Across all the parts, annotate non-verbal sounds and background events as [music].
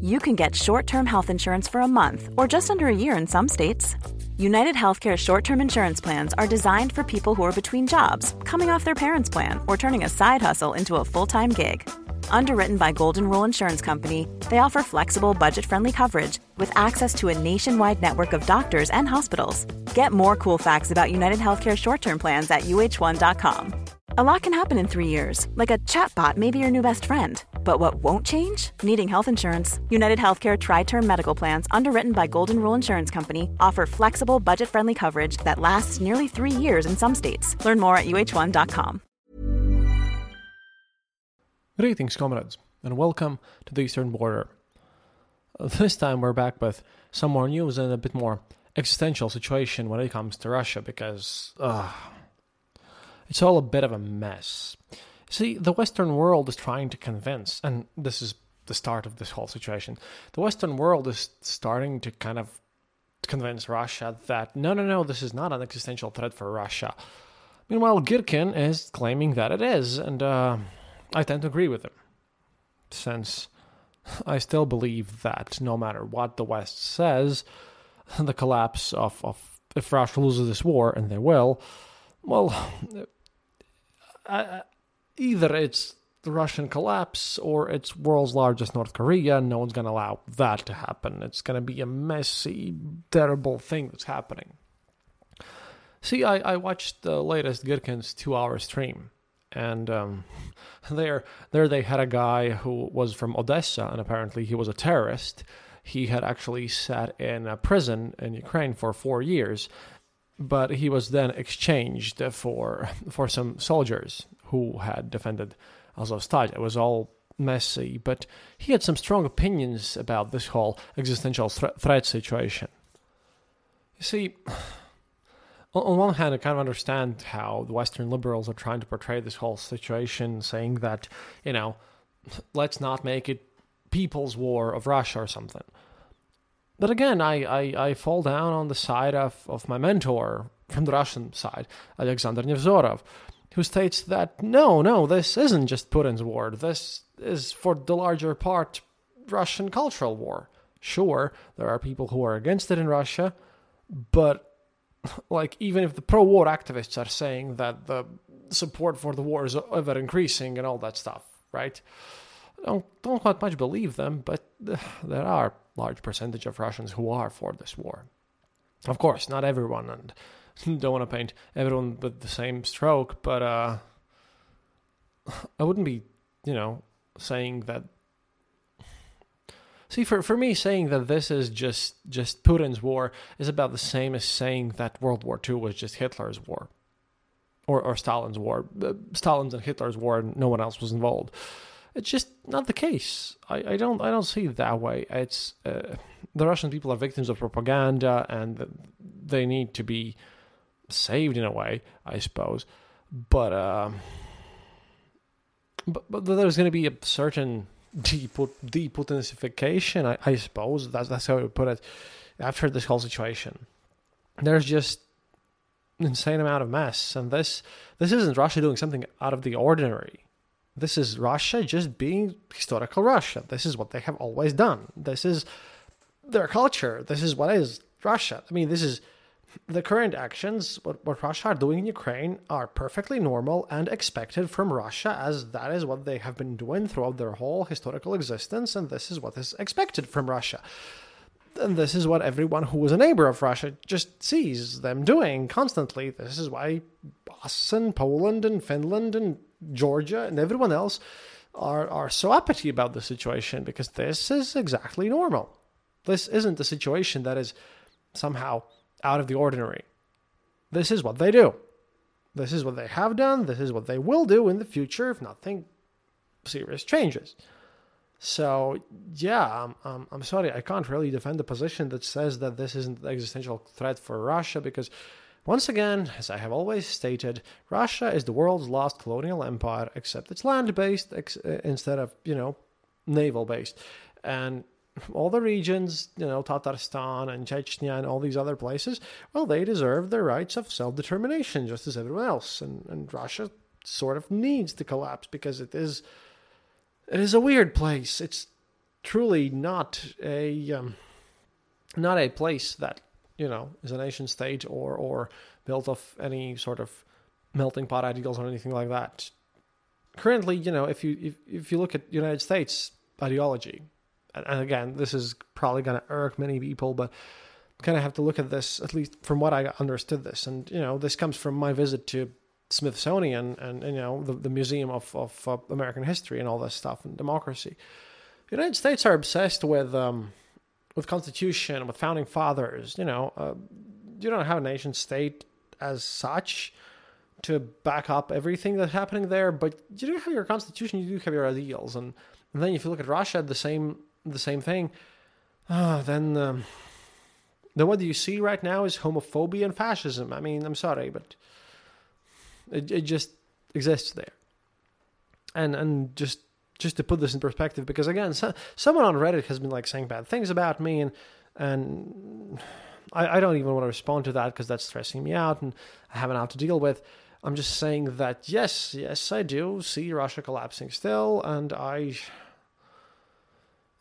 you can get short term health insurance for a month or just under a year in some states. United Healthcare short term insurance plans are designed for people who are between jobs, coming off their parents' plan, or turning a side hustle into a full time gig. Underwritten by Golden Rule Insurance Company, they offer flexible, budget friendly coverage with access to a nationwide network of doctors and hospitals. Get more cool facts about United Healthcare short term plans at uh1.com. A lot can happen in three years, like a chatbot may be your new best friend. But what won't change? Needing health insurance. United Healthcare Tri Term Medical Plans, underwritten by Golden Rule Insurance Company, offer flexible, budget friendly coverage that lasts nearly three years in some states. Learn more at uh1.com. Greetings, comrades, and welcome to the Eastern Border. This time we're back with some more news and a bit more existential situation when it comes to Russia because, uh, it's all a bit of a mess. See, the Western world is trying to convince, and this is the start of this whole situation. The Western world is starting to kind of convince Russia that no, no, no, this is not an existential threat for Russia. Meanwhile, Girkin is claiming that it is, and uh, I tend to agree with him, since I still believe that no matter what the West says, the collapse of, of if Russia loses this war, and they will, well, uh, either it's the Russian collapse or it's world's largest North Korea. No one's going to allow that to happen. It's going to be a messy, terrible thing that's happening. See, I, I watched the latest Girkin's two-hour stream, and um, [laughs] there there they had a guy who was from Odessa, and apparently he was a terrorist. He had actually sat in a prison in Ukraine for four years, but he was then exchanged for [laughs] for some soldiers who had defended Azovstal. It was all messy, but he had some strong opinions about this whole existential threat situation. You see, on one hand, I kind of understand how the Western liberals are trying to portray this whole situation, saying that, you know, let's not make it people's war of Russia or something. But again, I, I, I fall down on the side of, of my mentor from the Russian side, Alexander Nevzorov, who states that no, no, this isn't just Putin's war. This is, for the larger part, Russian cultural war. Sure, there are people who are against it in Russia, but [laughs] like even if the pro-war activists are saying that the support for the war is ever increasing and all that stuff, right? don't don't quite much believe them, but [sighs] there are large percentage of Russians who are for this war. Of course, not everyone, and [laughs] don't want to paint everyone with the same stroke, but uh, I wouldn't be, you know, saying that. See, for, for me, saying that this is just just Putin's war is about the same as saying that World War II was just Hitler's war, or or Stalin's war. Uh, Stalin's and Hitler's war, and no one else was involved. It's just not the case. I, I don't I don't see it that way. It's uh, the Russian people are victims of propaganda, and they need to be saved in a way, I suppose. But uh, but, but there's going to be a certain deputinification, I, I suppose. That's that's how would put it. After this whole situation, there's just an insane amount of mess, and this this isn't Russia doing something out of the ordinary this is Russia just being historical Russia. This is what they have always done. This is their culture. This is what is Russia. I mean, this is the current actions, what, what Russia are doing in Ukraine, are perfectly normal and expected from Russia, as that is what they have been doing throughout their whole historical existence, and this is what is expected from Russia. And this is what everyone who is a neighbor of Russia just sees them doing constantly. This is why us and Poland and Finland and Georgia and everyone else are, are so uppity about the situation because this is exactly normal. This isn't a situation that is somehow out of the ordinary. This is what they do. This is what they have done. This is what they will do in the future if nothing serious changes. So, yeah, I'm, I'm, I'm sorry, I can't really defend the position that says that this isn't an existential threat for Russia because Once again, as I have always stated, Russia is the world's last colonial empire, except it's land based ex- uh, instead of, you know, naval based. And all the regions, you know, Tatarstan and Chechnya and all these other places, well, they deserve their rights of self determination just as everyone else. And, and Russia sort of needs to collapse because it is it is a weird place. It's truly not a um, not a place that you know is a nation state or or built of any sort of melting pot ideals or anything like that. Currently, you know, if you if, if you look at United States ideology, and, again, this is probably going to irk many people, but kind of have to look at this at least from what I understood this, and you know, this comes from my visit to Smithsonian and, and you know the, the Museum of, of uh, American History and all this stuff and democracy. The United States are obsessed with um, with Constitution, with founding fathers. You know, uh, you don't have a nation state as such to back up everything that's happening there, but you do have your Constitution. You do have your ideals, and, and then if you look at Russia, the same the same thing. Uh, then um, then what do you see right now is homophobia and fascism. I mean, I'm sorry, but it, it just exists there. And and just just to put this in perspective, because again, so, someone on Reddit has been like saying bad things about me, and and I, I don't even want to respond to that because that's stressing me out, and I have enough to deal with. I'm just saying that yes, yes, I do see Russia collapsing still, and I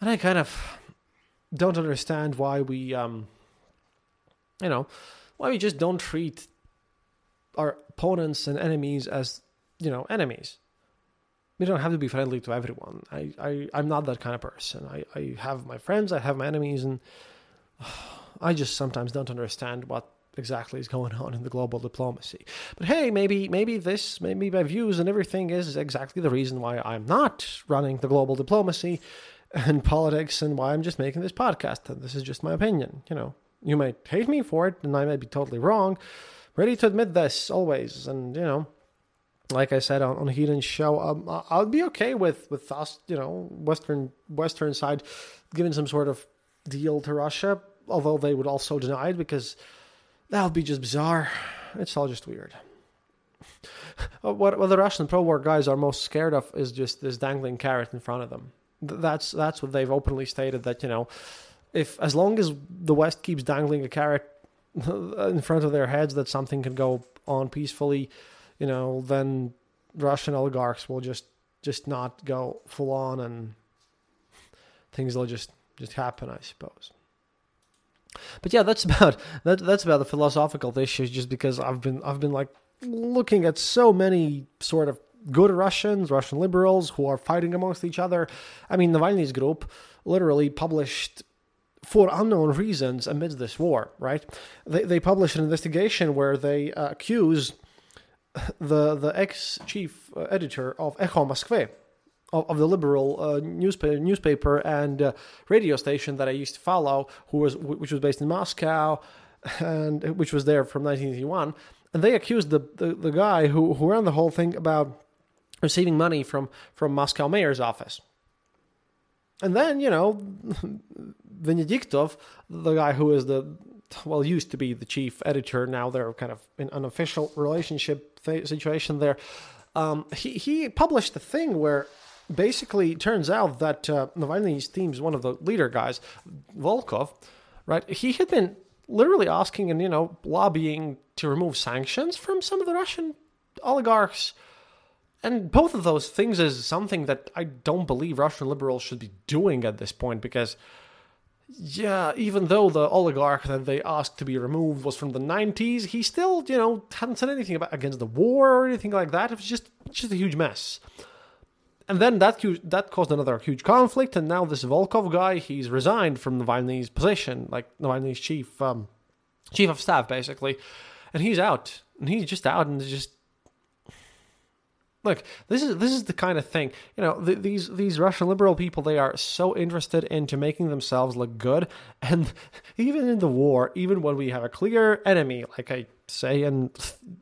and I kind of don't understand why we um you know why we just don't treat our opponents and enemies as you know enemies. We don't have to be friendly to everyone. I, I i'm not that kind of person. I, I have my friends i have my enemies and [sighs] i just sometimes don't understand what exactly is going on in the global diplomacy. But hey maybe maybe this maybe my views and everything is exactly the reason why i'm not running the global diplomacy and [laughs] politics and why i'm just making this podcast and this is just my opinion you know you might hate me for it and i might be totally wrong ready to admit this always. And you know, like I said on on Heaton's show, um, I'll be okay with with us, you know, Western Western side giving some sort of deal to Russia, although they would also deny it because that would be just bizarre. It's all just weird. [laughs] what, what the Russian pro-war guys are most scared of is just this dangling carrot in front of them. That's that's what they've openly stated that you know, if as long as the West keeps dangling a carrot [laughs] in front of their heads that something can go on peacefully, you know, then Russian oligarchs will just just not go full on and things will just just happen, I suppose. But yeah, that's [laughs] about that, that's about the philosophical issues. Just because I've been I've been like looking at so many sort of good Russians, Russian liberals who are fighting amongst each other. I mean, Navalny's group literally published for unknown reasons amidst this war, right? They, they published an investigation where they uh, accuse the the ex chief uh, editor of Echo Moskvy, of, of the liberal uh, newspaper newspaper and uh, radio station that I used to follow, who was which was based in Moscow, and which was there from 1981, and they accused the, the, the guy who who ran the whole thing about receiving money from from Moscow mayor's office. And then you know [laughs] Venediktov, the guy who is the well used to be the chief editor, now they're kind of in an official relationship th- situation there. Um, he he published a thing where basically it turns out that uh, Navalny's team's one of the leader guys, Volkov, right? He had been literally asking and you know lobbying to remove sanctions from some of the Russian oligarchs. And both of those things is something that I don't believe Russian liberals should be doing at this point because yeah, even though the oligarch that they asked to be removed was from the 90s, he still, you know, hadn't said anything about against the war or anything like that. It was just just a huge mess. And then that that caused another huge conflict, and now this Volkov guy, he's resigned from Navalny's position, like Navalny's chief um, chief of staff, basically, and he's out, and he's just out, and just Look, this is this is the kind of thing you know. Th- these these Russian liberal people they are so interested into making themselves look good, [laughs] and even in the war, even when we have a clear enemy, like I say, and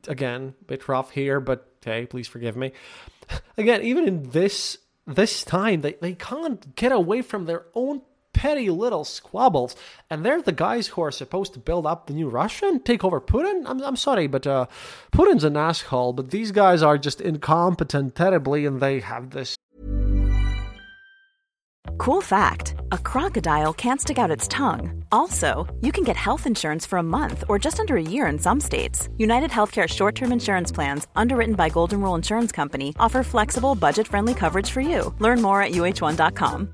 again, bit rough here, but hey, please forgive me. [laughs] Again, even in this this time, they they can't get away from their own petty little squabbles, and they're the guys who are supposed to build up the new Russia and take over Putin. I'm, I'm sorry, but uh, Putin's an asshole, but these guys are just incompetent terribly, and they have this. Cool fact a crocodile can't stick out its tongue. Also, you can get health insurance for a month or just under a year in some states. United Healthcare short term insurance plans, underwritten by Golden Rule Insurance Company, offer flexible, budget friendly coverage for you. Learn more at uh1.com.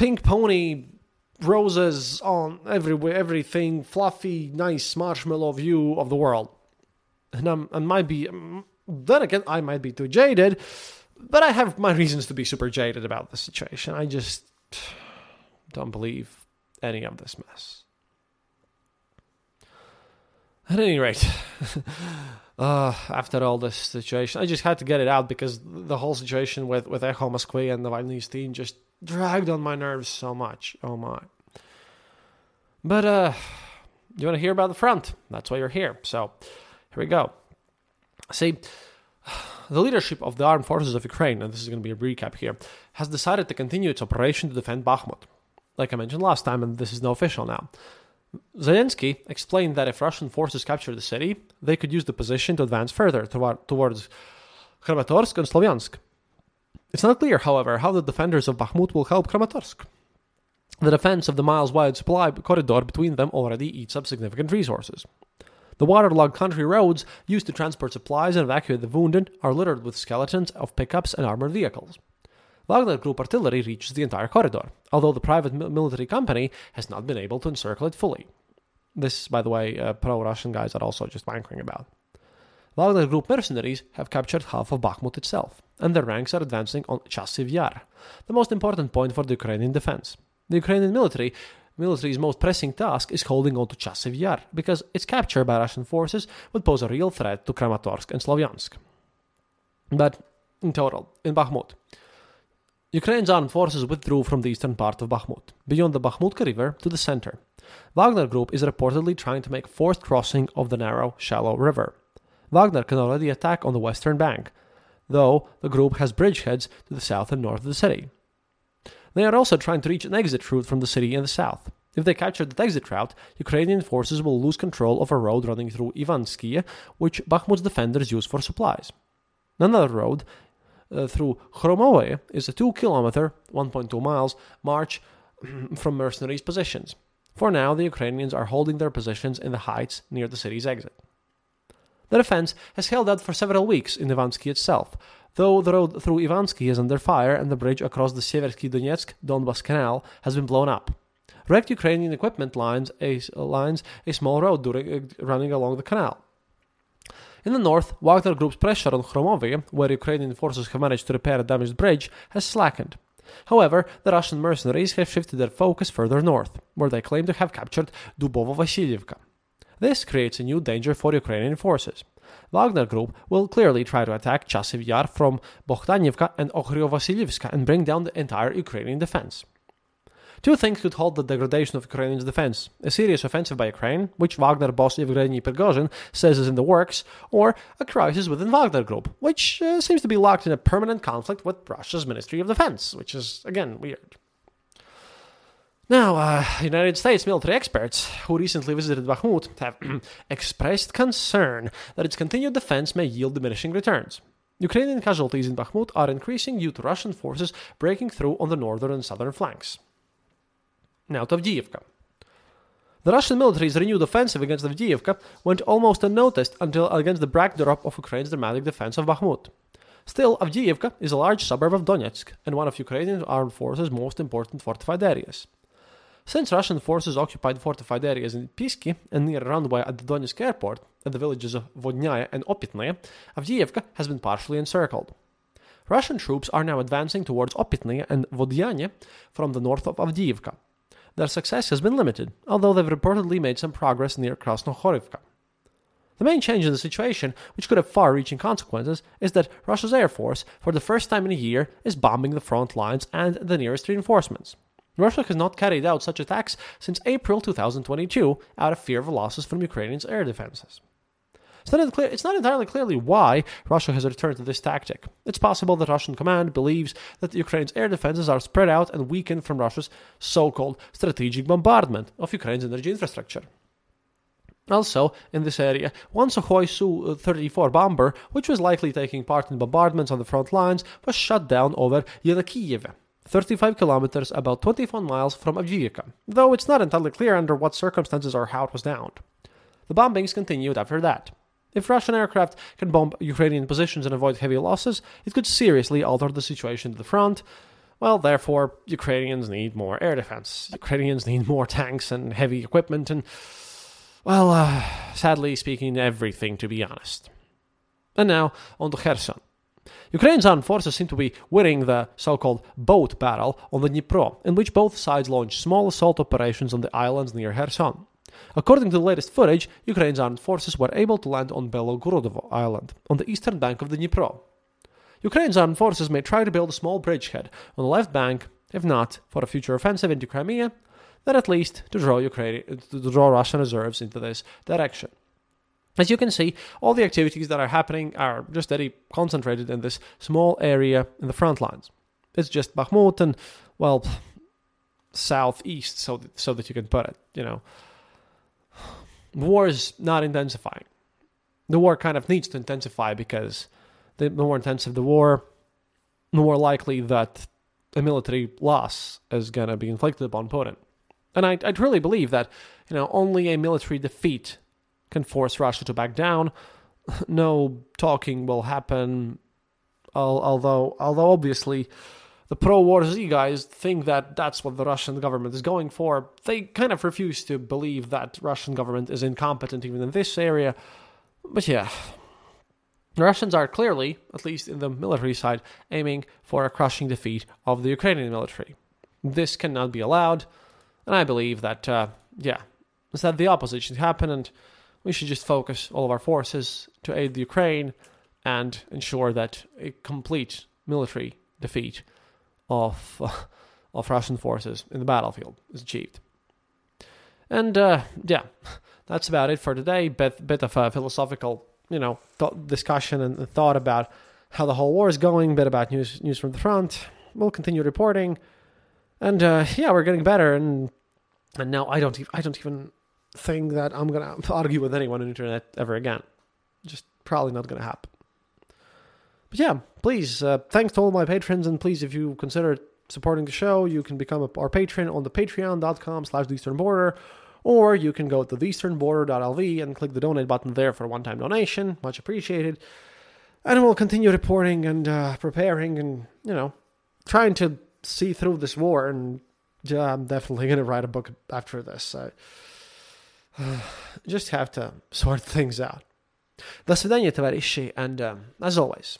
pink pony roses on everywhere, everything, fluffy, nice marshmallow view of the world. And I'm, I might be, um, then again, I might be too jaded, but I have my reasons to be super jaded about the situation. I just don't believe any of this mess. At any rate, [laughs] uh, after all this situation, I just had to get it out because the whole situation with, with Echo Moskvy and the Navalny team just dragged on my nerves so much. Oh my. But uh you want to hear about the front? That's why you're here. So here we go. See, [sighs] the leadership of the armed forces of Ukraine, and this is going to be a recap here, has decided to continue its operation to defend Bakhmut. Like I mentioned last time, and this is now official now. Zelensky explained that if Russian forces capture the city, they could use the position to advance further toward, towards Kramatorsk and Slovyansk. It's not clear, however, how the defenders of Bakhmut will help Kramatorsk. The defense of the miles wide supply corridor between them already eats up significant resources. The waterlogged country roads used to transport supplies and evacuate the wounded are littered with skeletons of pickups and armored vehicles. Wagner Group artillery reaches the entire corridor, although the private military company has not been able to encircle it fully. This, by the way, uh, pro Russian guys are also just wankering about. Wagner Group mercenaries have captured half of Bakhmut itself, and their ranks are advancing on Chasiv Yar, the most important point for the Ukrainian defense. The Ukrainian military military's most pressing task is holding on to Chasiv Yar, because its capture by Russian forces would pose a real threat to Kramatorsk and Slavyansk. But in total, in Bakhmut, Ukraine's armed forces withdrew from the eastern part of Bakhmut, beyond the Bakhmutka River to the center. Wagner Group is reportedly trying to make forced crossing of the narrow, shallow river. Wagner can already attack on the western bank, though the group has bridgeheads to the south and north of the city. They are also trying to reach an exit route from the city in the south. If they capture that exit route, Ukrainian forces will lose control of a road running through Ivanskia, which Bakhmut's defenders use for supplies. Another road uh, through Khromovoye is a 2 kilometer, 1.2 miles, march [clears throat] from mercenaries' positions. For now, the Ukrainians are holding their positions in the heights near the city's exit. The defense has held out for several weeks in Ivansky itself, though the road through Ivansky is under fire and the bridge across the Seversky Donetsk Donbas Canal has been blown up. Wrecked Ukrainian equipment lines a, lines a small road during, uh, running along the canal. In the north, Wagner Group's pressure on Khromovy, where Ukrainian forces have managed to repair a damaged bridge, has slackened. However, the Russian mercenaries have shifted their focus further north, where they claim to have captured Dubovo Vasilievka. This creates a new danger for Ukrainian forces. Wagner Group will clearly try to attack Chasiv Yar from Bohdanivka and Orikhovo-Vasylivka and bring down the entire Ukrainian defense. Two things could halt the degradation of Ukrainian defense a serious offensive by Ukraine, which Wagner boss Yevgeny Prigozhin says is in the works, or a crisis within Wagner Group, which uh, seems to be locked in a permanent conflict with Russia's Ministry of Defense, which is, again, weird. Now, uh, United States military experts who recently visited Bakhmut have [clears throat] expressed concern that its continued defense may yield diminishing returns. Ukrainian casualties in Bakhmut are increasing due to Russian forces breaking through on the northern and southern flanks. Now to Avdiivka. The Russian military's renewed offensive against Avdiivka went almost unnoticed until against the backdrop of Ukraine's dramatic defense of Bakhmut. Still, Avdiivka is a large suburb of Donetsk and one of Ukrainian armed forces' most important fortified areas. Since Russian forces occupied fortified areas in Pisky and near runway at the Donetsk airport, at the villages of Vodnyaya and Opitnaya, Avdiivka has been partially encircled. Russian troops are now advancing towards Opitny and Vodyane from the north of Avdiivka. Their success has been limited, although they've reportedly made some progress near Krasnohorivka. The main change in the situation, which could have far reaching consequences, is that Russia's Air Force, for the first time in a year, is bombing the front lines and the nearest reinforcements. Russia has not carried out such attacks since April 2022 out of fear of losses from Ukraine's air defenses. It's not, clear, it's not entirely clearly why Russia has returned to this tactic. It's possible that Russian command believes that Ukraine's air defenses are spread out and weakened from Russia's so called strategic bombardment of Ukraine's energy infrastructure. Also, in this area, one Sukhoi Su uh, 34 bomber, which was likely taking part in bombardments on the front lines, was shot down over Yenakiieve, 35 kilometers, about 21 miles from Avdiivka, though it's not entirely clear under what circumstances or how it was downed. The bombings continued after that. If Russian aircraft can bomb Ukrainian positions and avoid heavy losses, it could seriously alter the situation at the front. Well, therefore, Ukrainians need more air defense. Ukrainians need more tanks and heavy equipment and well, uh, sadly speaking, everything, to be honest. And now, on to Kherson. Ukraine's armed forces seem to be winning the so called boat battle on the Dnipro, in which both sides launch small assault operations on the islands near Kherson. According to the latest footage, Ukraine's armed forces were able to land on Belogorodovo Island, on the eastern bank of the Dnipro. Ukraine's armed forces may try to build a small bridgehead on the left bank, if not for a future offensive into Crimea, then at least to draw Ukraine to draw Russian reserves into this direction. As you can see, all the activities that are happening are just very concentrated in this small area in the front lines. It's just Bakhmut and, well, southeast, so so that you can put it. You know, the war is not intensifying. The war kind of needs to intensify because the more intensive the war, the more likely that a military loss is going to be inflicted upon Putin. And I, I truly believe that, you know, only a military defeat can force Russia to back down. [laughs] No talking will happen. Although, although obviously, the pro-war Z guys think that that's what the Russian government is going for. They kind of refuse to believe that Russian government is incompetent even in this area. But yeah, the Russians are clearly, at least in the military side, aiming for a crushing defeat of the Ukrainian military. This cannot be allowed. And I believe that, uh, yeah, instead the opposite should happen, and we should just focus all of our forces to aid the Ukraine and ensure that a complete military defeat of uh, [laughs] of Russian forces in the battlefield is achieved. And uh, yeah, [laughs] that's about it for today. Bit bit of a philosophical, you know, th- discussion and thought about how the whole war is going. Bit about news news from the front. We'll continue reporting, and uh, yeah, we're getting better. And and now I don't even, I don't even think that I'm gonna argue with anyone on the internet ever again. Just probably not gonna happen. But yeah, please, uh, thanks to all my patrons, and please, if you consider supporting the show, you can become a, our patron on the patreon.com slash the eastern border, or you can go to theeasternborder.lv and click the donate button there for a one-time donation. Much appreciated. And we'll continue reporting and uh, preparing and, you know, trying to see through this war and yeah, I'm definitely going to write a book after this. I [sighs] just have to sort things out. До свидания, товарищи, and um, as always,